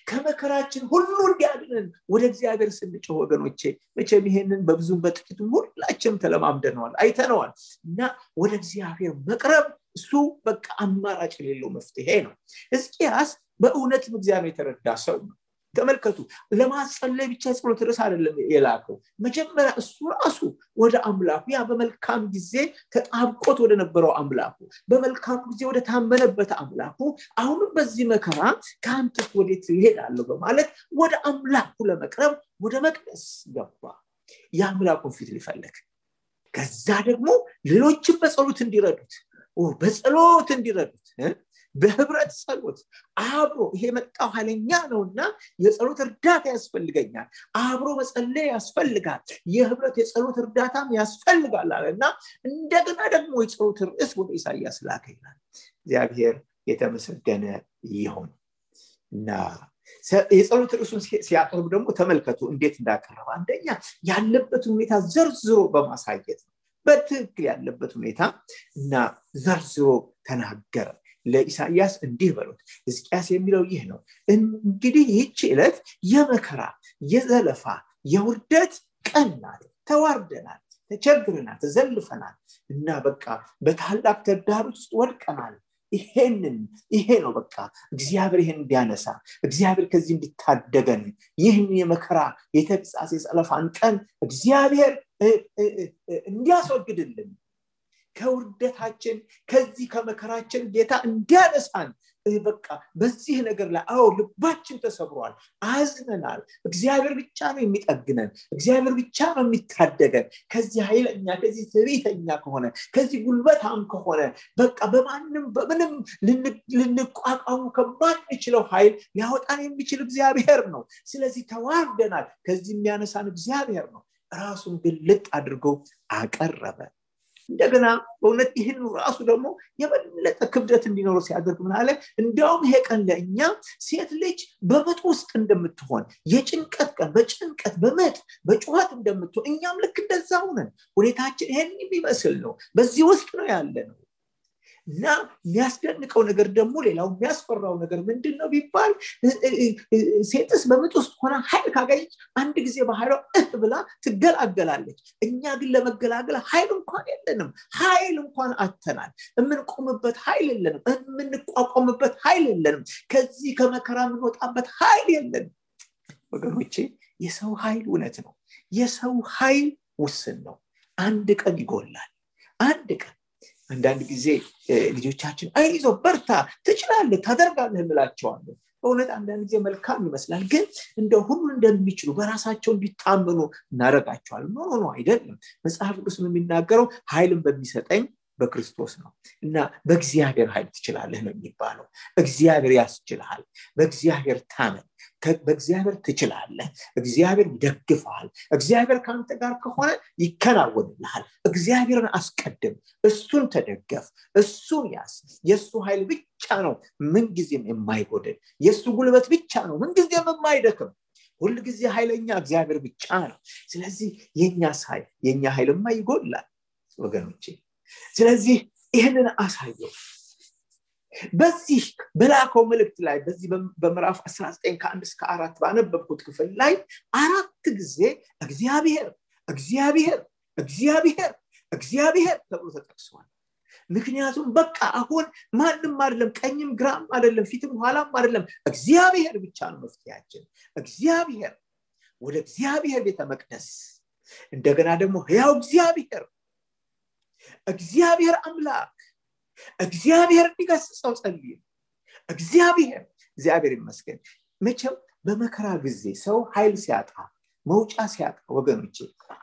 ከመከራችን ሁሉ እንዲያድንን ወደ እግዚአብሔር ስንጮህ ወገኖቼ መቼም ይሄንን በብዙም በጥቂቱም ሁላችንም ተለማምደነዋል አይተነዋል። እና ወደ እግዚአብሔር መቅረብ እሱ በቃ አማራጭ የሌለው መፍትሄ ነው። ህዝቅያስ በእውነትም እግዚአብሔር የተረዳ ሰው ነው ተመልከቱ። ለማጸለይ ብቻ የጸሎት ርዕስ አይደለም የላከው። መጀመሪያ እሱ ራሱ ወደ አምላኩ ያ በመልካም ጊዜ ተጣብቆት ወደ ነበረው አምላኩ በመልካም ጊዜ ወደ ታመነበት አምላኩ አሁንም በዚህ መከራ ከአንተስ ወዴት ይሄዳለሁ በማለት ወደ አምላኩ ለመቅረብ ወደ መቅደስ ገባ። የአምላኩን ፊት ሊፈልግ ከዛ ደግሞ ሌሎችም በጸሎት እንዲረዱት በጸሎት እንዲረዱት በህብረት ጸሎት አብሮ ይሄ መጣው ኃይለኛ ነውና የጸሎት እርዳታ ያስፈልገኛል። አብሮ መጸለይ ያስፈልጋል። የህብረት የጸሎት እርዳታም ያስፈልጋል አለ እና እንደገና ደግሞ የጸሎት ርዕስ ወደ ኢሳያስ ላከ ይላል። እግዚአብሔር የተመሰገነ ይሆን እና የጸሎት ርዕሱን ሲያቀርብ ደግሞ ተመልከቱ እንዴት እንዳቀረበ። አንደኛ ያለበትን ሁኔታ ዘርዝሮ በማሳየት ነው። በትክክል ያለበት ሁኔታ እና ዘርዝሮ ተናገረ ለኢሳያስ እንዲህ በሉት። ሕዝቅያስ የሚለው ይህ ነው። እንግዲህ ይህች ዕለት የመከራ የዘለፋ የውርደት ቀን ተዋርደናል ተቸግረናል ተዘልፈናል እና በቃ በታላቅ ተዳሮት ውስጥ ወድቀናል። ይሄንን ይሄ ነው በቃ እግዚአብሔር ይሄን እንዲያነሳ እግዚአብሔር ከዚህ እንዲታደገን ይህን የመከራ የተግሳጽ የጸለፋን ቀን እግዚአብሔር እንዲያስወግድልን ከውርደታችን ከዚህ ከመከራችን ጌታ እንዲያነሳን። በቃ በዚህ ነገር ላይ አዎ ልባችን ተሰብሯል አዝነናል። እግዚአብሔር ብቻ ነው የሚጠግነን እግዚአብሔር ብቻ ነው የሚታደገን። ከዚህ ኃይለኛ ከዚህ ትዕቢተኛ ከሆነ ከዚህ ጉልበታም ከሆነ በቃ በማንም በምንም ልንቋቋሙ ከማንችለው ኃይል ሊያወጣን የሚችል እግዚአብሔር ነው። ስለዚህ ተዋርደናል። ከዚህ የሚያነሳን እግዚአብሔር ነው። ራሱን ግልጥ አድርጎ አቀረበ እንደገና በእውነት ይህን ራሱ ደግሞ የበለጠ ክብደት እንዲኖረው ሲያደርግ ምናለ እንዲያውም ይሄ ቀን ለእኛ ሴት ልጅ በምጥ ውስጥ እንደምትሆን የጭንቀት ቀን በጭንቀት በምጥ በጩኸት እንደምትሆን እኛም ልክ እንደዛ ሁነን ሁኔታችን ይሄን የሚመስል ነው። በዚህ ውስጥ ነው ያለ ነው እና የሚያስደንቀው ነገር ደግሞ ሌላው የሚያስፈራው ነገር ምንድን ነው ቢባል ሴትስ በምጥ ውስጥ ሆና ኃይል ካገኘች አንድ ጊዜ በኃይሏ እህ ብላ ትገላገላለች እኛ ግን ለመገላገል ኃይል እንኳን የለንም ኃይል እንኳን አተናል የምንቆምበት ኃይል የለንም የምንቋቋምበት ኃይል የለንም ከዚህ ከመከራ የምንወጣበት ኃይል የለንም ወገኖቼ የሰው ኃይል እውነት ነው የሰው ኃይል ውስን ነው አንድ ቀን ይጎላል አንድ ቀን አንዳንድ ጊዜ ልጆቻችን አይዞ በርታ ትችላለህ ታደርጋለህ እንላቸዋለን። በእውነት አንዳንድ ጊዜ መልካም ይመስላል ግን እንደ ሁሉ እንደሚችሉ በራሳቸው እንዲታመኑ እናደረጋቸዋል ኖ አይደለም። መጽሐፍ ቅዱስ የሚናገረው ኃይልን በሚሰጠኝ በክርስቶስ ነው እና በእግዚአብሔር ኃይል ትችላለህ ነው የሚባለው። እግዚአብሔር ያስችልሃል በእግዚአብሔር ታመን በእግዚአብሔር ትችላለህ። እግዚአብሔር ይደግፈሃል እግዚአብሔር ከአንተ ጋር ከሆነ ይከናወንልሃል። እግዚአብሔርን አስቀድም እሱን ተደገፍ እሱን ያስ የእሱ ኃይል ብቻ ነው ምንጊዜም የማይጎድል የእሱ ጉልበት ብቻ ነው ምንጊዜም የማይደክም። ሁልጊዜ ኃይለኛ እግዚአብሔር ብቻ ነው። ስለዚህ የእኛስ ኃይል የእኛ ኃይልማ ይጎላል ወገኖቼ ስለዚህ ይህንን አሳየው። በዚህ በላከው መልእክት ላይ በዚህ በምዕራፍ 19 ከአንድ እስከ አራት ባነበብኩት ክፍል ላይ አራት ጊዜ እግዚአብሔር እግዚአብሔር እግዚአብሔር እግዚአብሔር ተብሎ ተጠቅሷል ምክንያቱም በቃ አሁን ማንም አይደለም ቀኝም ግራም አይደለም ፊትም ኋላም አይደለም እግዚአብሔር ብቻ ነው መፍትያችን እግዚአብሔር ወደ እግዚአብሔር ቤተ መቅደስ እንደገና ደግሞ ህያው እግዚአብሔር እግዚአብሔር አምላክ እግዚአብሔር እንዲገስጸው ጸልይ። እግዚአብሔር እግዚአብሔር ይመስገን። መቼም በመከራ ጊዜ ሰው ኃይል ሲያጣ መውጫ ሲያጣ ወገኖቼ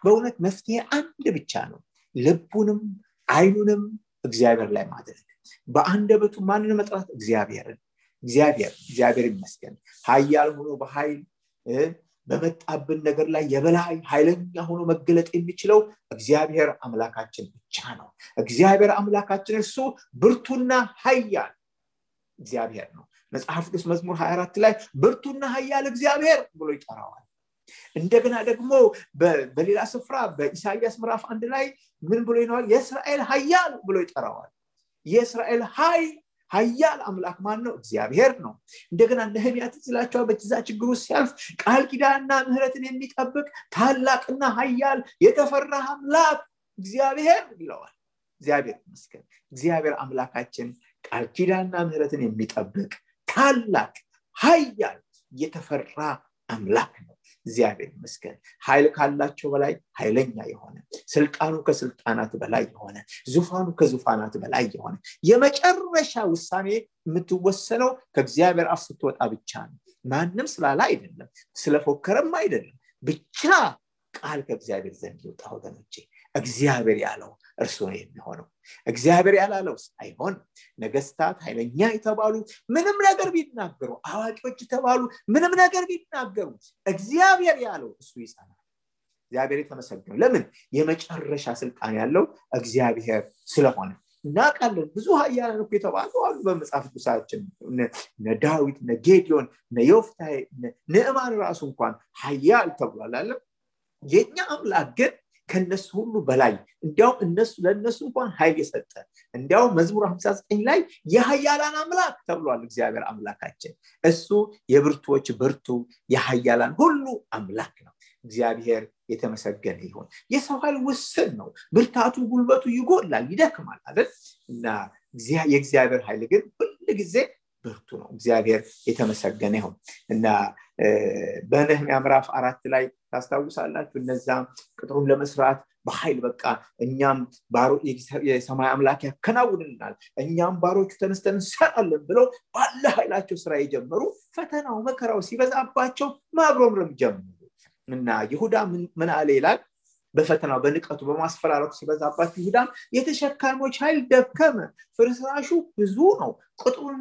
በእውነት መፍትሄ አንድ ብቻ ነው። ልቡንም አይኑንም እግዚአብሔር ላይ ማድረግ። በአንደበቱ ማንን መጥራት? እግዚአብሔርን። እግዚአብሔር እግዚአብሔር ይመስገን። ሀያል ሆኖ በኃይል በመጣብን ነገር ላይ የበላይ ኃይለኛ ሆኖ መገለጥ የሚችለው እግዚአብሔር አምላካችን ብቻ ነው። እግዚአብሔር አምላካችን እሱ ብርቱና ሀያል እግዚአብሔር ነው። መጽሐፍ ቅዱስ መዝሙር 24 ላይ ብርቱና ሀያል እግዚአብሔር ብሎ ይጠራዋል። እንደገና ደግሞ በሌላ ስፍራ በኢሳያስ ምዕራፍ አንድ ላይ ምን ብሎ ይነዋል የእስራኤል ሀያል ብሎ ይጠራዋል። የእስራኤል ሀይል ሀያል አምላክ ማን ነው እግዚአብሔር ነው። እንደገና ነህሚያ ትዝላቸዋል በዛ ችግር ሲያልፍ ቃል ኪዳንና ምህረትን የሚጠብቅ ታላቅና ሀያል የተፈራ አምላክ እግዚአብሔር ይለዋል። እግዚአብሔር ይመስገን። እግዚአብሔር አምላካችን ቃል ኪዳንና ምህረትን የሚጠብቅ ታላቅ ሀያል የተፈራ አምላክ ነው እግዚአብሔር ይመስገን። ኃይል ካላቸው በላይ ኃይለኛ የሆነ ስልጣኑ ከስልጣናት በላይ የሆነ ዙፋኑ ከዙፋናት በላይ የሆነ የመጨረሻ ውሳኔ የምትወሰነው ከእግዚአብሔር አፍ ስትወጣ ብቻ ነው። ማንም ስላለ አይደለም ስለፎከረም አይደለም። ብቻ ቃል ከእግዚአብሔር ዘንድ ይውጣ ወገኖቼ። እግዚአብሔር ያለው እርሱ ነው የሚሆነው። እግዚአብሔር ያላለውስ አይሆን ነገስታት ኃይለኛ የተባሉ ምንም ነገር ቢናገሩ አዋቂዎች የተባሉ ምንም ነገር ቢናገሩ እግዚአብሔር ያለው እሱ ይጸናል። እግዚአብሔር የተመሰገነው ለምን? የመጨረሻ ስልጣን ያለው እግዚአብሔር ስለሆነ። እናውቃለን ብዙ ሀያላን እኮ የተባሉ አሉ በመጽሐፍ ቅዱሳችን። እነ ዳዊት እነ ጌዲዮን እነ ዮፍታይ ንዕማን ራሱ እንኳን ሀያል ተብሏል አለም አምላክ ግን ከነሱ ሁሉ በላይ እንዲያውም እነሱ ለእነሱ እንኳን ኃይል የሰጠ እንዲያውም መዝሙር 59 ላይ የሀያላን አምላክ ተብሏል። እግዚአብሔር አምላካችን እሱ የብርቱዎች ብርቱ የሀያላን ሁሉ አምላክ ነው። እግዚአብሔር የተመሰገነ ይሆን የሰው ኃይል ውስን ነው። ብርታቱ ጉልበቱ ይጎላል ይደክማል አይደል? እና የእግዚአብሔር ኃይል ግን ሁል ጊዜ ብርቱ ነው። እግዚአብሔር የተመሰገነ ይሁን እና በነህሚያ ምዕራፍ አራት ላይ ታስታውሳላችሁ። እነዛ ቅጥሩን ለመስራት በኃይል በቃ እኛም የሰማይ አምላክ ያከናውንልናል እኛም ባሮቹ ተነስተን እንሰራለን ብለው ባለ ኃይላቸው ስራ የጀመሩ ፈተናው መከራው ሲበዛባቸው ማግሮምረም ጀመሩ እና ይሁዳ ምን አለ ይላል በፈተናው በንቀቱ በማስፈራረቱ ሲበዛባት ይሁዳም የተሸካሚዎች ኃይል ደከመ። ፍርስራሹ ብዙ ነው ቅጥሩን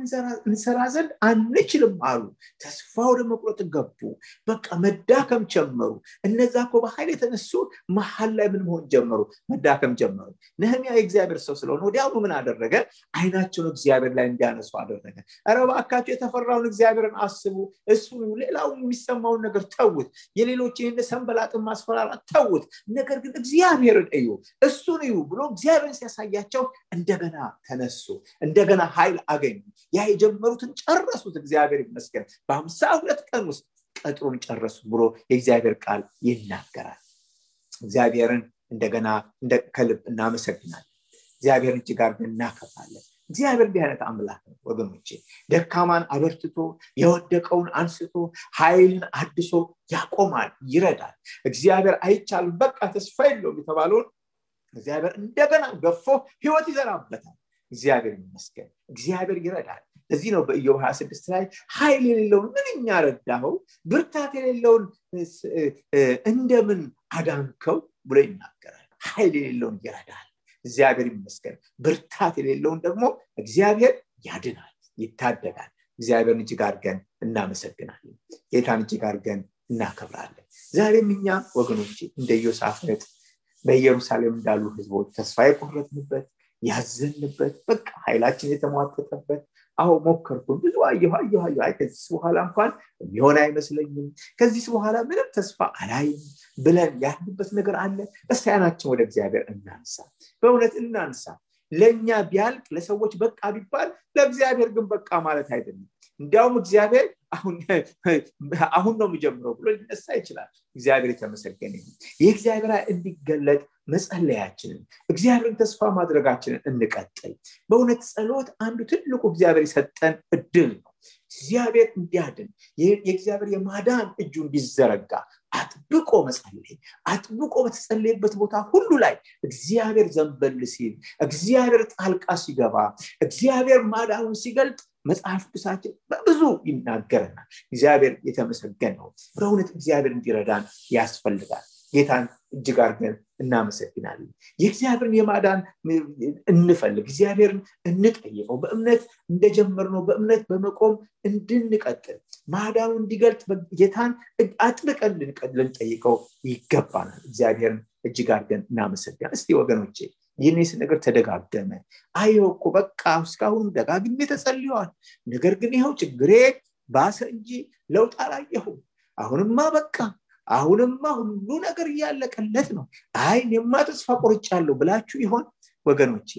እንሰራ ዘንድ አንችልም አሉ። ተስፋ ወደ መቁረጥ ገቡ። በቃ መዳከም ጀመሩ። እነዛ እኮ በኃይል የተነሱ መሀል ላይ ምን መሆን ጀመሩ? መዳከም ጀመሩ። ነህሚያ የእግዚአብሔር ሰው ስለሆነ ወዲያውኑ ምን አደረገ? አይናቸውን እግዚአብሔር ላይ እንዲያነሱ አደረገ። ረባካቸው የተፈራውን እግዚአብሔርን አስቡ። እሱ ሌላው የሚሰማውን ነገር ተውት የሌሎች ይህን ሰንበላጥን ማስፈራራት ተውት ነገር ግን እግዚአብሔርን እዩ እሱን እዩ ብሎ እግዚአብሔርን ሲያሳያቸው እንደገና ተነሱ እንደገና ኃይል አገኙ። ያ የጀመሩትን ጨረሱት እግዚአብሔር ይመስገን። በሀምሳ ሁለት ቀን ውስጥ ቀጥሩን ጨረሱ ብሎ የእግዚአብሔር ቃል ይናገራል። እግዚአብሔርን እንደገና ከልብ እናመሰግናለን። እግዚአብሔርን እጅግ አድርገን እናከብራለን እግዚአብሔር እንዲህ አይነት አምላክ ነው ወገኖቼ። ደካማን አበርትቶ የወደቀውን አንስቶ ኃይልን አድሶ ያቆማል ይረዳል። እግዚአብሔር አይቻልም በቃ ተስፋ የለውም የተባለውን እግዚአብሔር እንደገና ገፎ ህይወት ይዘራበታል። እግዚአብሔር ይመስገን እግዚአብሔር ይረዳል። እዚህ ነው በኢዮብ 26 ላይ ኃይል የሌለውን ምንኛ ረዳኸው ብርታት የሌለውን እንደምን አዳንከው ብሎ ይናገራል። ኃይል የሌለውን ይረዳል እግዚአብሔር ይመስገን። ብርታት የሌለውን ደግሞ እግዚአብሔር ያድናል ይታደጋል። እግዚአብሔርን እጅግ አድርገን እናመሰግናለን። ጌታን እጅግ አድርገን እናከብራለን። ዛሬም እኛ ወገኖች እንደ ዮሳፍጥ በኢየሩሳሌም እንዳሉ ህዝቦች ተስፋ የቆረጥንበት ያዘንበት በቃ ኃይላችን የተሟጠጠበት አሁ ሞከርኩን ብዙ አየሁ አየሁ አየሁ። አይ ከዚህ በኋላ እንኳን የሚሆን አይመስለኝም። ከዚህ በኋላ ምንም ተስፋ አላይም ብለን ያሉበት ነገር አለ። እስያናችን ወደ እግዚአብሔር እናንሳ። በእውነት እናንሳ ለእኛ ቢያልቅ ለሰዎች በቃ ቢባል ለእግዚአብሔር ግን በቃ ማለት አይደለም። እንዲያውም እግዚአብሔር አሁን ነው የሚጀምረው ብሎ ሊነሳ ይችላል። እግዚአብሔር የተመሰገነ የእግዚአብሔር እንዲገለጥ መጸለያችንን እግዚአብሔርን ተስፋ ማድረጋችንን እንቀጥል። በእውነት ጸሎት አንዱ ትልቁ እግዚአብሔር የሰጠን እድል ነው። እግዚአብሔር እንዲያድን የእግዚአብሔር የማዳን እጁ እንዲዘረጋ አጥብቆ መጸለይ አጥብቆ በተጸለየበት ቦታ ሁሉ ላይ እግዚአብሔር ዘንበል ሲል እግዚአብሔር ጣልቃ ሲገባ እግዚአብሔር ማዳኑን ሲገልጥ መጽሐፍ ቅዱሳችን በብዙ ይናገረናል። እግዚአብሔር የተመሰገነው በእውነት እግዚአብሔር እንዲረዳን ያስፈልጋል። ጌታን እጅግ አድርገን እናመሰግናለን። የእግዚአብሔርን የማዳን እንፈልግ እግዚአብሔርን እንጠይቀው በእምነት እንደጀመርነው በእምነት በመቆም እንድንቀጥል ማዳኑ እንዲገልጥ ጌታን አጥብቀን ልንጠይቀው ይገባናል። እግዚአብሔርን እጅግ አድርገን እናመሰግናል እስቲ ወገኖቼ ይህኔስ ነገር ተደጋገመ። አየው እኮ በቃ እስካሁን ደጋግሜ ተጸልየዋል። ነገር ግን ይኸው ችግሬ ባሰ እንጂ ለውጥ አላየሁም። አሁንማ በቃ አሁንማ ሁሉ ነገር እያለቀለት ነው። አይ እኔማ ተስፋ ቆርጫለሁ ብላችሁ ይሆን ወገኖቼ?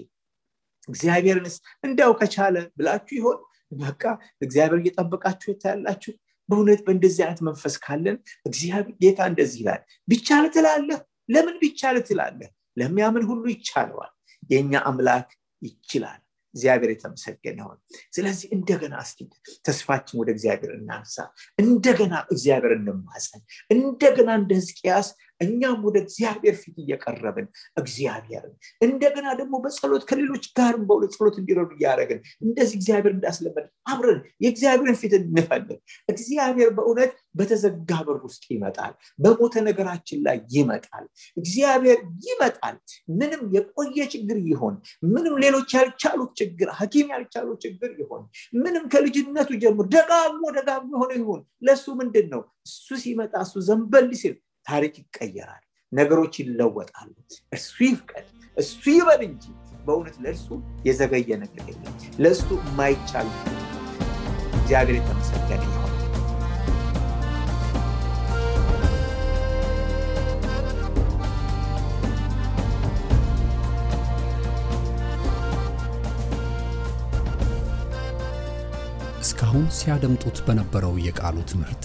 እግዚአብሔርንስ እንዲያው ከቻለ ብላችሁ ይሆን? በቃ እግዚአብሔር እየጠበቃችሁ የታያላችሁ በእውነት በእንደዚህ አይነት መንፈስ ካለን እግዚአብሔር ጌታ እንደዚህ ይላል ቢቻል ትላለህ? ለምን ቢቻል ትላለህ? ለሚያምን ሁሉ ይቻለዋል። የእኛ አምላክ ይችላል እግዚአብሔር የተመሰገነ ይሆን ስለዚህ እንደገና እስቲ ተስፋችን ወደ እግዚአብሔር እናንሳ። እንደገና እግዚአብሔር እንማፀን እንደገና እንደ ህዝቅያስ እኛም ወደ እግዚአብሔር ፊት እየቀረብን እግዚአብሔርን እንደገና ደግሞ በጸሎት ከሌሎች ጋርም በሁለት ጸሎት እንዲረዱ እያደረግን እንደዚህ እግዚአብሔር እንዳስለመድ አብረን የእግዚአብሔርን ፊት እንፈልግ። እግዚአብሔር በእውነት በተዘጋ በር ውስጥ ይመጣል በሞተ ነገራችን ላይ ይመጣል። እግዚአብሔር ይመጣል። ምንም የቆየ ችግር ይሆን ምንም ሌሎች ያልቻሉት ችግር ሀኪም ያልቻሉት ችግር ይሆን ምንም ከልጅነቱ ጀምሮ ደጋግሞ ደጋግሞ የሆነ ይሆን ለእሱ ምንድን ነው? እሱ ሲመጣ እሱ ዘንበል ሲል ታሪክ ይቀየራል ነገሮች ይለወጣሉ። እሱ ይፍቀድ እሱ ይበል እንጂ በእውነት ለእርሱ የዘገየ ነገር የለም። ለእሱ የማይቻል እግዚአብሔር የተመሰገነ እስካሁን ሲያደምጡት በነበረው የቃሉ ትምህርት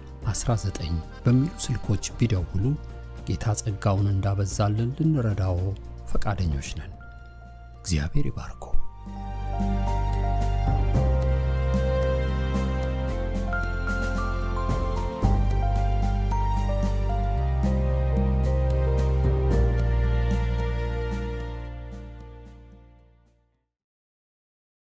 19 በሚሉ ስልኮች ቢደውሉ ጌታ ጸጋውን እንዳበዛልን ልንረዳዎ ፈቃደኞች ነን። እግዚአብሔር ይባርኮ።